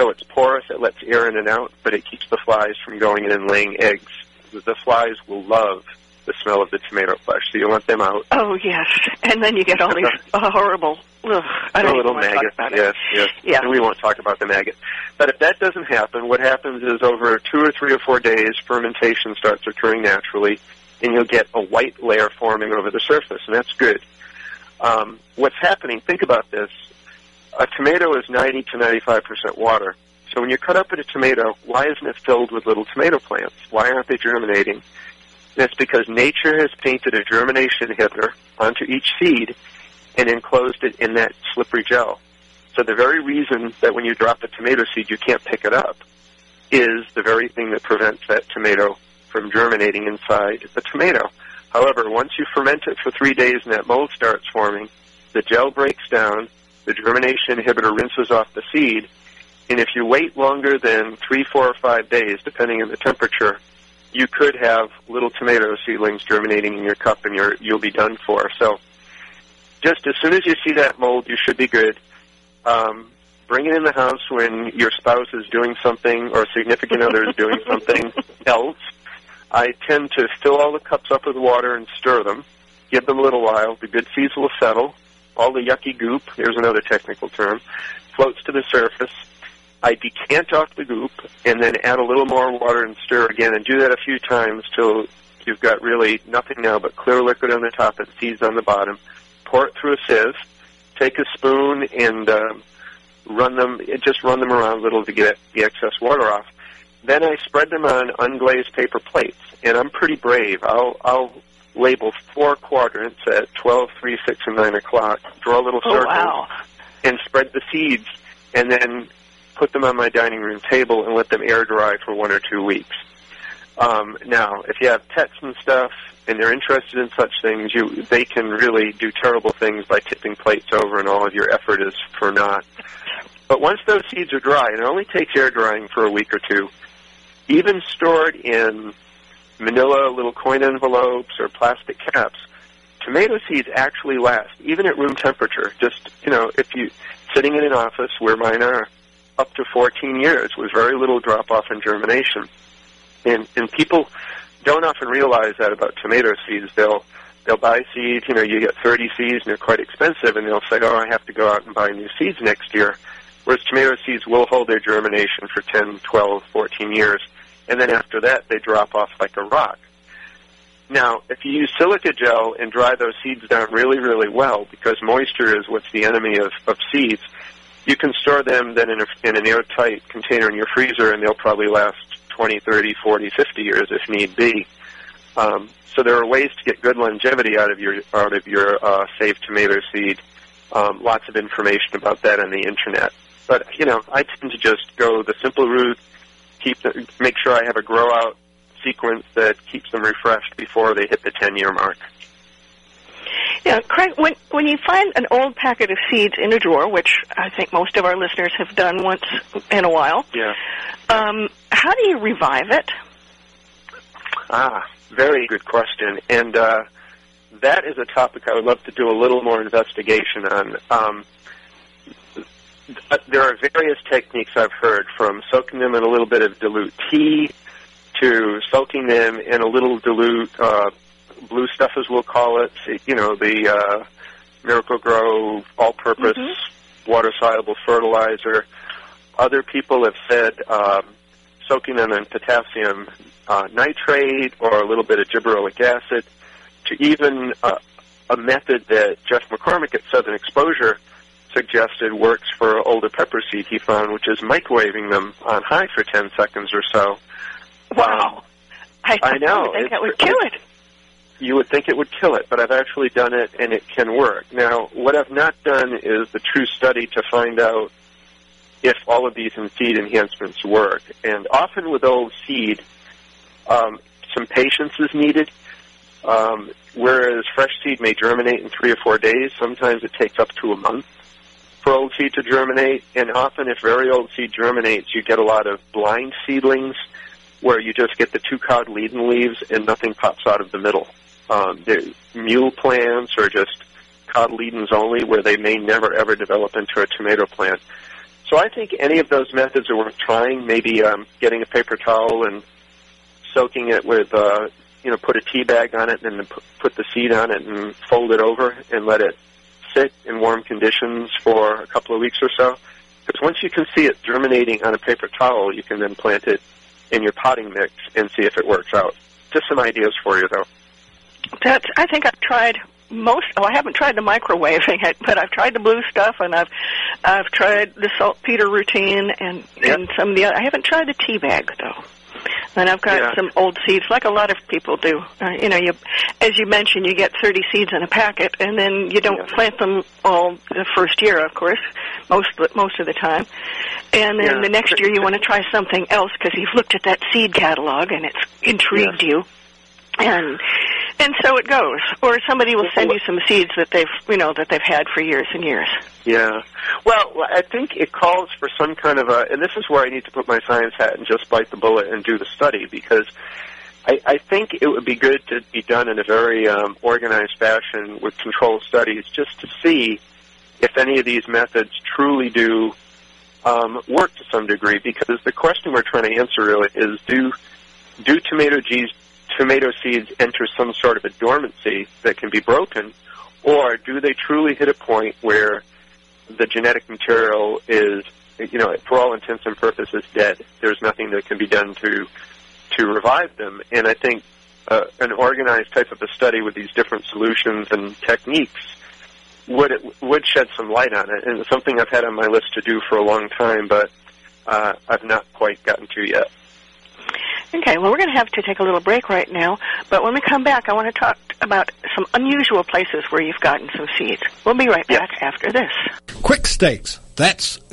so it's porous. It lets air in and out, but it keeps the flies from going in and laying eggs. The flies will love the smell of the tomato flesh, so you want them out. Oh yes, and then you get all these uh, horrible. Ugh, I don't little maggots. Yes, yes. Yeah. And we won't talk about the maggot. But if that doesn't happen, what happens is over two or three or four days, fermentation starts occurring naturally, and you'll get a white layer forming over the surface, and that's good. Um, what's happening? Think about this. A tomato is 90 to 95 percent water. So when you cut up a tomato, why isn't it filled with little tomato plants? Why aren't they germinating? That's because nature has painted a germination inhibitor onto each seed and enclosed it in that slippery gel. So the very reason that when you drop a tomato seed you can't pick it up is the very thing that prevents that tomato from germinating inside the tomato. However, once you ferment it for three days and that mold starts forming, the gel breaks down, the germination inhibitor rinses off the seed, and if you wait longer than three, four, or five days, depending on the temperature, you could have little tomato seedlings germinating in your cup and you're, you'll be done for. So just as soon as you see that mold, you should be good. Um, bring it in the house when your spouse is doing something or a significant other is doing something else. I tend to fill all the cups up with water and stir them. Give them a little while. The good seeds will settle. All the yucky goop, here's another technical term, floats to the surface. I decant off the goop and then add a little more water and stir again and do that a few times till you've got really nothing now but clear liquid on the top and seeds on the bottom. Pour it through a sieve. Take a spoon and um, run them, just run them around a little to get the excess water off. Then I spread them on unglazed paper plates, and I'm pretty brave. I'll, I'll label four quadrants at 12, 3, 6, and 9 o'clock, draw a little Oh circles, wow. and spread the seeds, and then put them on my dining room table and let them air dry for one or two weeks. Um, now, if you have pets and stuff, and they're interested in such things, you they can really do terrible things by tipping plates over, and all of your effort is for naught. But once those seeds are dry, and it only takes air drying for a week or two, even stored in manila little coin envelopes or plastic caps, tomato seeds actually last, even at room temperature. Just, you know, if you, sitting in an office where mine are, up to 14 years with very little drop off in germination. And, and people don't often realize that about tomato seeds. They'll, they'll buy seeds, you know, you get 30 seeds and they're quite expensive and they'll say, oh, I have to go out and buy new seeds next year. Whereas tomato seeds will hold their germination for 10, 12, 14 years. And then after that, they drop off like a rock. Now, if you use silica gel and dry those seeds down really, really well, because moisture is what's the enemy of, of seeds, you can store them then in, a, in an airtight container in your freezer, and they'll probably last 20, 30, 40, 50 years if need be. Um, so there are ways to get good longevity out of your out of your uh, saved tomato seed. Um, lots of information about that on the internet. But you know, I tend to just go the simple route. Keep the, make sure I have a grow out sequence that keeps them refreshed before they hit the 10 year mark. Yeah, Craig, when when you find an old packet of seeds in a drawer, which I think most of our listeners have done once in a while, Yeah. um, how do you revive it? Ah, very good question. And uh, that is a topic I would love to do a little more investigation on. Um, there are various techniques I've heard, from soaking them in a little bit of dilute tea to soaking them in a little dilute uh, blue stuff, as we'll call it. You know, the uh, Miracle-Gro all-purpose water-soluble fertilizer. Other people have said um, soaking them in potassium uh, nitrate or a little bit of gibberellic acid, to even uh, a method that Jeff McCormack at Southern Exposure suggested works for older pepper seed he found, which is microwaving them on high for 10 seconds or so. Wow. I, I know, would think it's- that would kill it. You would think it would kill it, but I've actually done it and it can work. Now, what I've not done is the true study to find out if all of these seed enhancements work. And often with old seed, um, some patience is needed. Um, whereas fresh seed may germinate in three or four days, sometimes it takes up to a month for old seed to germinate. And often, if very old seed germinates, you get a lot of blind seedlings where you just get the two cotyledon leaves and nothing pops out of the middle. Um, the mule plants are just cotyledons only, where they may never ever develop into a tomato plant. So I think any of those methods are worth trying. Maybe um, getting a paper towel and soaking it with, uh, you know, put a tea bag on it and then put the seed on it and fold it over and let it sit in warm conditions for a couple of weeks or so. Because once you can see it germinating on a paper towel, you can then plant it in your potting mix and see if it works out. Just some ideas for you, though. That's. I think I've tried most. Oh, I haven't tried the microwaving it, but I've tried the blue stuff, and I've I've tried the saltpeter routine, and Yep. and some of the. I haven't tried the tea bag though. And I've got Yeah. some old seeds, like a lot of people do. Uh, you know, you, as you mentioned, you get 30 seeds in a packet, and then you don't Yeah. plant them all the first year, of course, most most of the time. And then Yeah. the next year, you want to try something else because you've looked at that seed catalog and it's intrigued you and and so it goes. Or somebody will send you some seeds that they've you know that they've had for years and years. Yeah. Well, I think it calls for some kind of a, and this is where I need to put my science hat and just bite the bullet and do the study because I, I think it would be good to be done in a very um, organized fashion with controlled studies just to see if any of these methods truly do um, work to some degree because the question we're trying to answer really is do do tomato G's, tomato seeds enter some sort of a dormancy that can be broken or do they truly hit a point where the genetic material is, you know, for all intents and purposes, dead. There's nothing that can be done to to revive them. And I think uh, an organized type of a study with these different solutions and techniques would would shed some light on it. And it's something I've had on my list to do for a long time, but uh, I've not quite gotten to yet. Okay, well, we're going to have to take a little break right now, but when we come back, I want to talk about some unusual places where you've gotten some seeds. We'll be right back after this. Quik Stakes, that's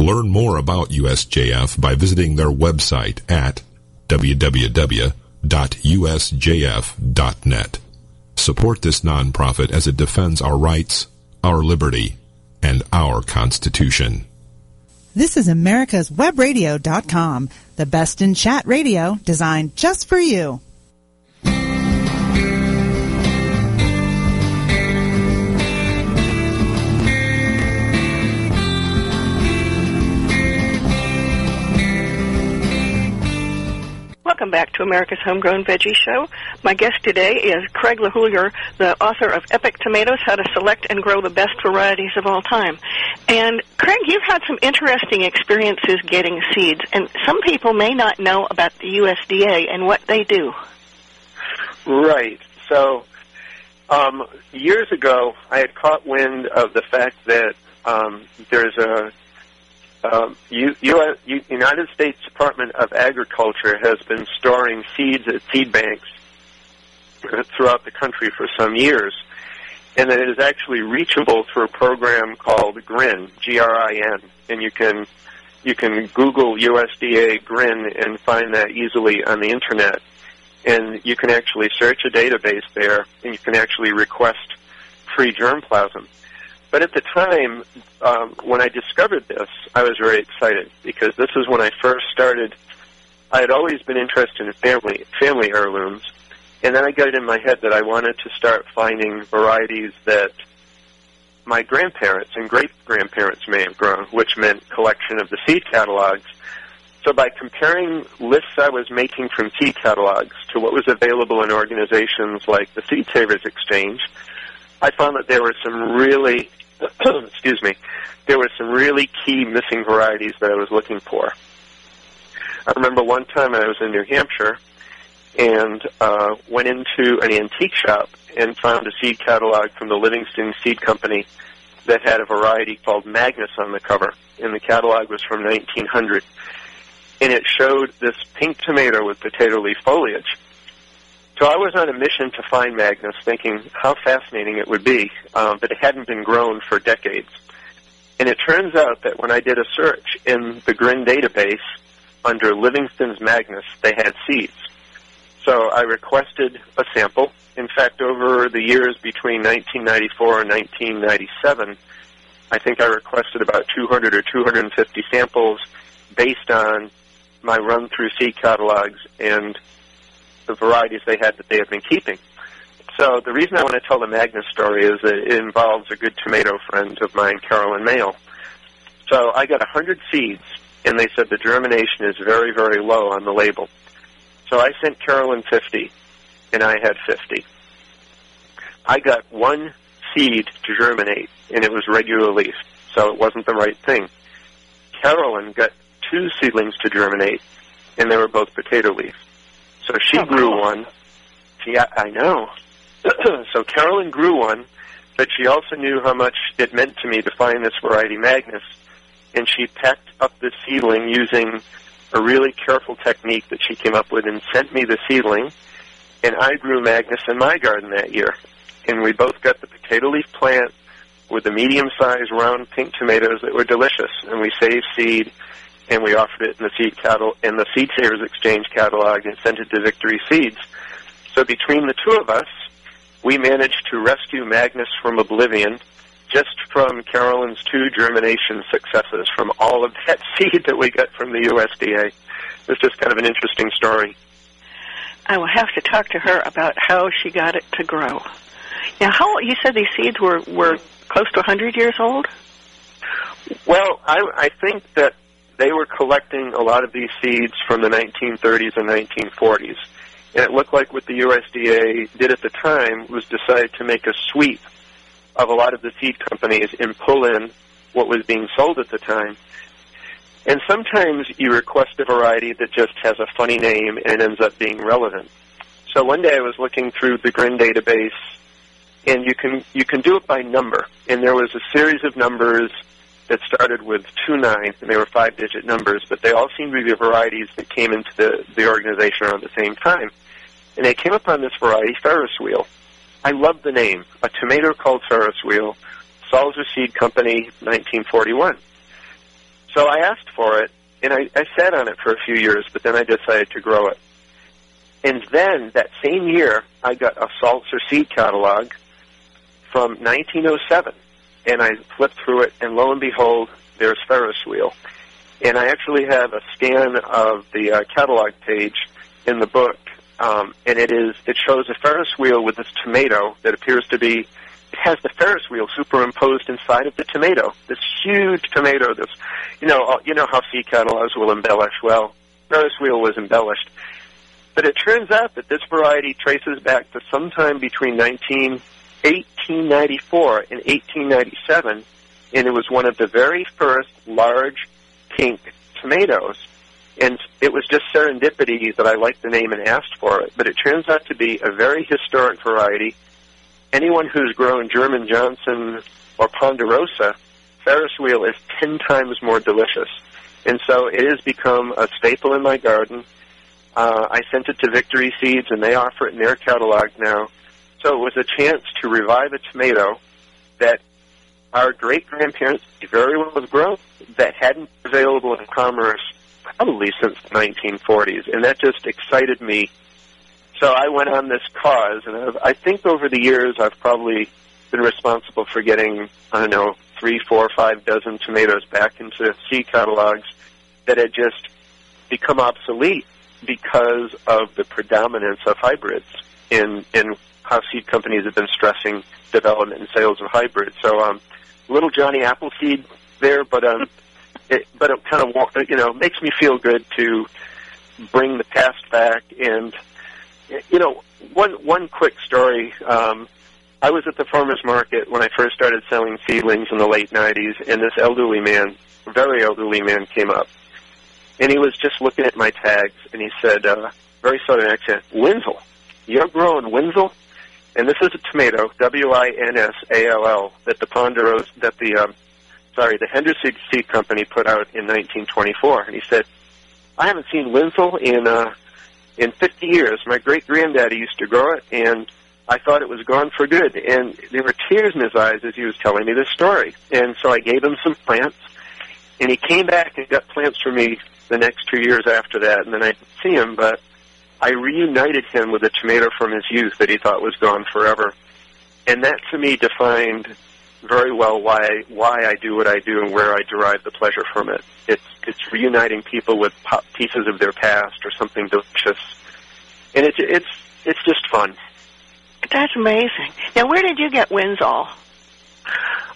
Learn more about USJF by visiting their website at www.usjf.net. Support this nonprofit as it defends our rights, our liberty, and our Constitution. This is America's Webradio.com, the best in chat radio designed just for you. Welcome back to America's Homegrown Veggie Show. My guest today is Craig LeHoullier, the author of Epic Tomatoes, How to Select and Grow the Best Varieties of All Time. And Craig, you've had some interesting experiences getting seeds, and some people may not know about the USDA and what they do. Right. So, um, years ago, I had caught wind of the fact that um, there's a um, U- U- United States Department of Agriculture has been storing seeds at seed banks throughout the country for some years, and it is actually reachable through a program called GRIN, G-R-I-N, and you can you can Google USDA GRIN and find that easily on the internet, and you can actually search a database there, and you can actually request free germplasm. But at the time, um, when I discovered this, I was very excited because this is when I first started. I had always been interested in family family heirlooms, and then I got it in my head that I wanted to start finding varieties that my grandparents and great grandparents may have grown, which meant collection of the seed catalogs. So by comparing lists I was making from seed catalogs to what was available in organizations like the Seed Savers Exchange, I found that there were some really excuse me, there were some really key missing varieties that I was looking for. I remember one time I was in New Hampshire and uh, went into an antique shop and found a seed catalog from the Livingston Seed Company that had a variety called Magnus on the cover, and the catalog was from 1900. And it showed this pink tomato with potato leaf foliage. So I was on a mission to find Magnus, thinking how fascinating it would be, um, but it hadn't been grown for decades. And it turns out that when I did a search in the GRIN database under Livingston's Magnus, they had seeds. So I requested a sample. In fact, over the years between 1994 and 1997, I think I requested about 200 or 250 samples based on my run through seed catalogs and the varieties they had that they had been keeping. So the reason I want to tell the Magnus story is that it involves a good tomato friend of mine, Carolyn Male. So I got 100 seeds, and they said the germination is very, very low on the label. So I sent Carolyn 50, and I had 50. I got one seed to germinate, and it was regular leaf, so it wasn't the right thing. Carolyn got two seedlings to germinate, and they were both potato leaf. So she oh, grew cool. one. She, I, I know. so Carolyn grew one, but she also knew how much it meant to me to find this variety Magnus, and she packed up the seedling using a really careful technique that she came up with and sent me the seedling, and I grew Magnus in my garden that year. And we both got the potato leaf plant with the medium-sized round pink tomatoes that were delicious, and we saved seed and we offered it in the seed cattle in the Seed Savers Exchange catalog and sent it to Victory Seeds. So between the two of us, we managed to rescue Magnus from oblivion just from Carolyn's two germination successes from all of that seed that we got from the USDA. It's just kind of an interesting story. I will have to talk to her about how she got it to grow. Now, how you said these seeds were were close to 100 years old? Well, I, I think that they were collecting a lot of these seeds from the 1930s and 1940s. And it looked like what the USDA did at the time was decide to make a sweep of a lot of the seed companies and pull in what was being sold at the time. And sometimes you request a variety that just has a funny name and ends up being relevant. So one day I was looking through the GRIN database and you can you can do it by number. And there was a series of numbers that started with two nines, and they were five-digit numbers, but they all seemed to be varieties that came into the, the organization around the same time. And they came upon this variety, Ferris wheel. I love the name. A tomato called Ferris wheel, Salzer Seed Company, 1941. So I asked for it, and I, I sat on it for a few years, but then I decided to grow it. And then that same year, I got a Salzer seed catalog from 1907, and I flipped through it, and lo and behold, there's Ferris wheel. And I actually have a scan of the uh, catalog page in the book, um, and it is it shows a Ferris wheel with this tomato that appears to be it has the Ferris wheel superimposed inside of the tomato. This huge tomato. This, you know, uh, you know how seed catalogs will embellish. Well, Ferris wheel was embellished, but it turns out that this variety traces back to sometime between 19, 1894 and 1897, and it was one of the very first large pink tomatoes. And it was just serendipity that I liked the name and asked for it. But it turns out to be a very historic variety. Anyone who's grown German Johnson or Ponderosa, Ferris wheel is ten times more delicious. And so it has become a staple in my garden. Uh, I sent it to Victory Seeds, and they offer it in their catalog now. So it was a chance to revive a tomato that our great grandparents very well have grown that hadn't been available in commerce probably since the 1940s, and that just excited me. So I went on this cause, and I've, I think over the years I've probably been responsible for getting I don't know three, four, five dozen tomatoes back into seed catalogs that had just become obsolete because of the predominance of hybrids in in how seed companies have been stressing development and sales of hybrids. So um, little Johnny Appleseed there, but um, it, but it kind of you know makes me feel good to bring the past back. And you know, one one quick story. Um, I was at the farmers market when I first started selling seedlings in the late '90s, and this elderly man, very elderly man, came up, and he was just looking at my tags, and he said, uh, very southern accent, "Winsall, you're growing Winsall." And this is a tomato, W-I-N-S-A-L-L, that the Ponderosa, that the um, sorry, the Henderson Seed Company put out in 1924. And he said, I haven't seen Winsall in, uh, in 50 years. My great granddaddy used to grow it, and I thought it was gone for good. And there were tears in his eyes as he was telling me this story. And so I gave him some plants, and he came back and got plants for me the next two years after that. And then I didn't see him, but I reunited him with a tomato from his youth that he thought was gone forever. And that to me defined very well why why I do what I do and where I derive the pleasure from it. It's it's reuniting people with pop pieces of their past or something delicious, and it's it's it's just fun. That's amazing. Now, where did you get Winsall?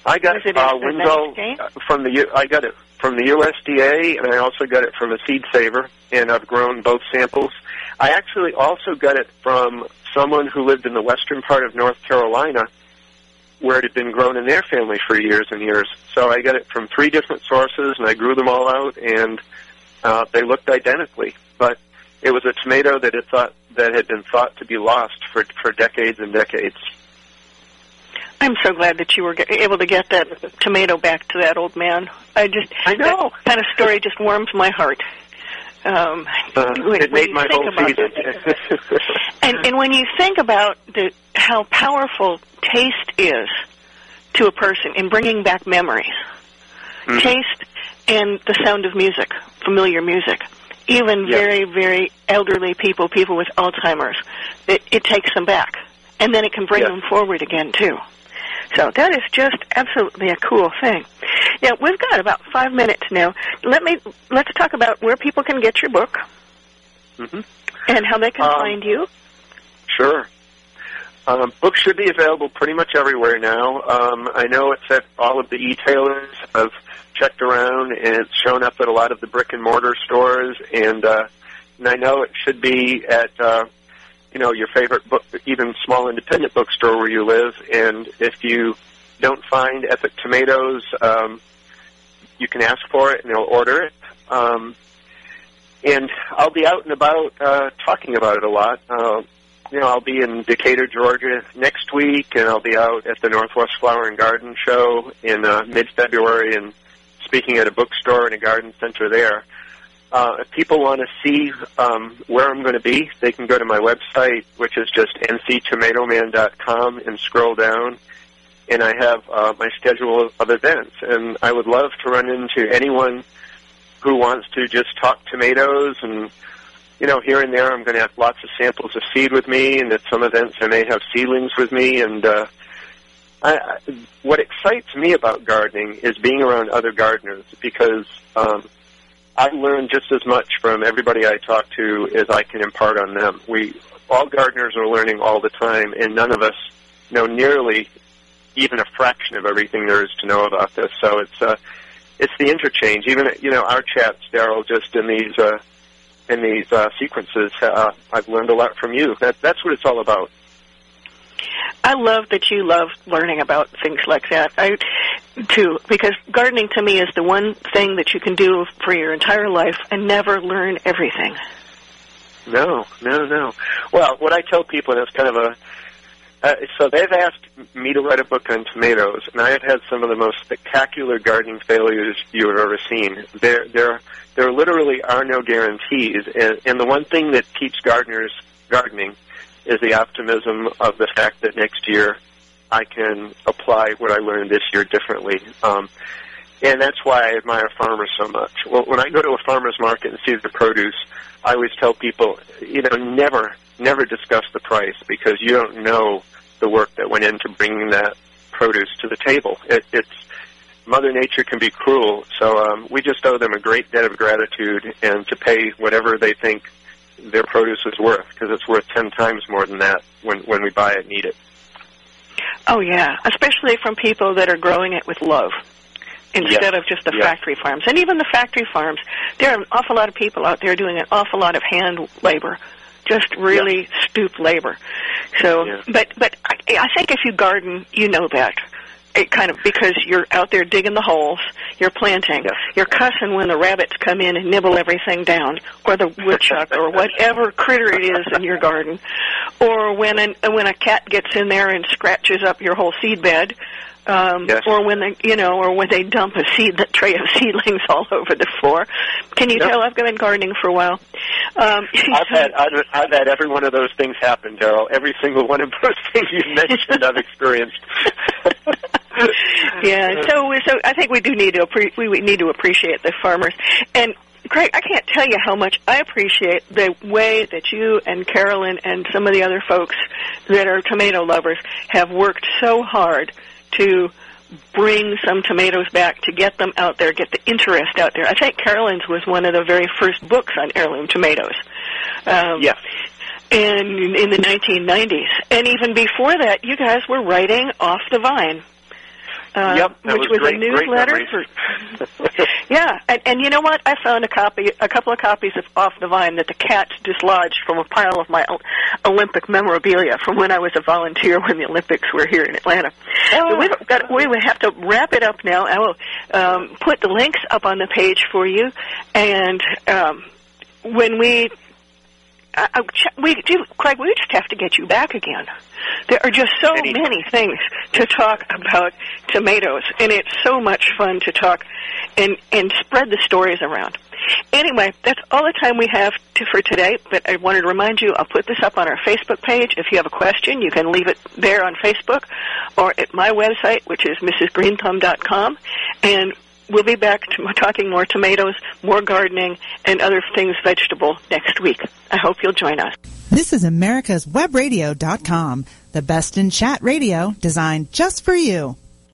I got it uh, Winsall from the I got it from the USDA, and I also got it from a seed saver, and I've grown both samples. I actually also got it from someone who lived in the western part of North Carolina where it had been grown in their family for years and years. So I got it from three different sources, and I grew them all out, and uh, they looked identically. But it was a tomato that had thought that had been thought to be lost for for decades and decades. I'm so glad that you were able to get that tomato back to that old man. I just I know that kind of story just warms my heart. Um, uh, when, it made my whole season. and and when you think about the how powerful taste is to a person in bringing back memories, mm-hmm. taste and the sound of music, familiar music, even yes. very very elderly people, people with Alzheimer's, it, it takes them back, and then it can bring yes. them forward again too. So that is just absolutely a cool thing. Now we've got about five minutes now. Let me let's talk about where people can get your book mm-hmm. and how they can um, find you. Sure. Um, books should be available pretty much everywhere now. Um, I know it's at all of the e-tailers. I've checked around, and it's shown up at a lot of the brick and mortar stores, and uh, and I know it should be at uh, you know your favorite book, even small independent bookstore where you live. And if you don't find Epic Tomatoes, um, you can ask for it, and they'll order it. Um, and I'll be out and about uh, talking about it a lot. Uh, you know, I'll be in Decatur, Georgia next week, and I'll be out at the Northwest Flower and Garden Show in uh, mid-February and speaking at a bookstore and a garden center there. Uh, if people want to see um, where I'm going to be, they can go to my website, which is just nctomatoman.com, and scroll down. And I have uh, my schedule of events. And I would love to run into anyone who wants to just talk tomatoes and you know, here and there I'm going to have lots of samples of seed with me, and at some events I may have seedlings with me. And uh, I, what excites me about gardening is being around other gardeners because um, I learn just as much from everybody I talk to as I can impart on them. We all gardeners are learning all the time, and none of us know nearly even a fraction of everything there is to know about this. So it's uh, it's the interchange. Even you know our chats, Daryl, just in these. Uh, in these uh, sequences. Uh, I've learned a lot from you. That, that's what it's all about. I love that you love learning about things like that. I too, because gardening to me is the one thing that you can do for your entire life and never learn everything. No, no, no. Well, what I tell people, and it's kind of a uh, so they've asked me to write a book on tomatoes, and I have had some of the most spectacular gardening failures you have ever seen. There, there, there literally are no guarantees, and, and the one thing that keeps gardeners gardening is the optimism of the fact that next year I can apply what I learned this year differently. Um, and that's why I admire farmers so much. Well, when I go to a farmer's market and see the produce, I always tell people, you know, never, never discuss the price because you don't know the work that went into bringing that produce to the table. It, it's Mother Nature can be cruel, so um, we just owe them a great debt of gratitude and to pay whatever they think their produce is worth because it's worth ten times more than that when when we buy it and eat it. Oh yeah, especially from people that are growing it with love instead Yes. of just the Yes. factory farms. And even the factory farms, there are an awful lot of people out there doing an awful lot of hand labor, just really stoop labor. So, but but I, I think if you garden, you know that. It kind of because you're out there digging the holes, you're planting, you're cussing when the rabbits come in and nibble everything down, or the woodchuck, or whatever critter it is in your garden, or when an, when a cat gets in there and scratches up your whole seed bed, um, Yes. or when they you know, or when they dump a seed that tray of seedlings all over the floor. Can you Yep. tell I've been gardening for a while? Um, I've had I've, I've had every one of those things happen, Daryl. Every single one of those things you mentioned, I've experienced. yeah. So so I think we do need to appre- we we need to appreciate the farmers and. Craig, I can't tell you how much I appreciate the way that you and Carolyn and some of the other folks that are tomato lovers have worked so hard to bring some tomatoes back, to get them out there, get the interest out there. I think Carolyn's was one of the very first books on heirloom tomatoes. Um, yes. and in the 1990s. And even before that, you guys were writing off the vine. Uh, Yep, which was was great- a newsletter for yeah, and, and you know what? I found a copy, a couple of copies of Off the Vine that the cat dislodged from a pile of my Olympic memorabilia from when I was a volunteer when the Olympics were here in Atlanta. So we've got, we would have to wrap it up now. I will um, put the links up on the page for you, and um, when we I, I, ch- we do, Craig. We just have to get you back again. There are just so Anytime. many things to talk about tomatoes, and it's so much fun to talk and and spread the stories around. Anyway, that's all the time we have to, for today. But I wanted to remind you, I'll put this up on our Facebook page. If you have a question, you can leave it there on Facebook or at my website, which is mrsgreenthumb.com, and we'll be back to talking more tomatoes, more gardening, and other things vegetable next week. I hope you'll join us. This is America's Webradio.com, the best in chat radio designed just for you.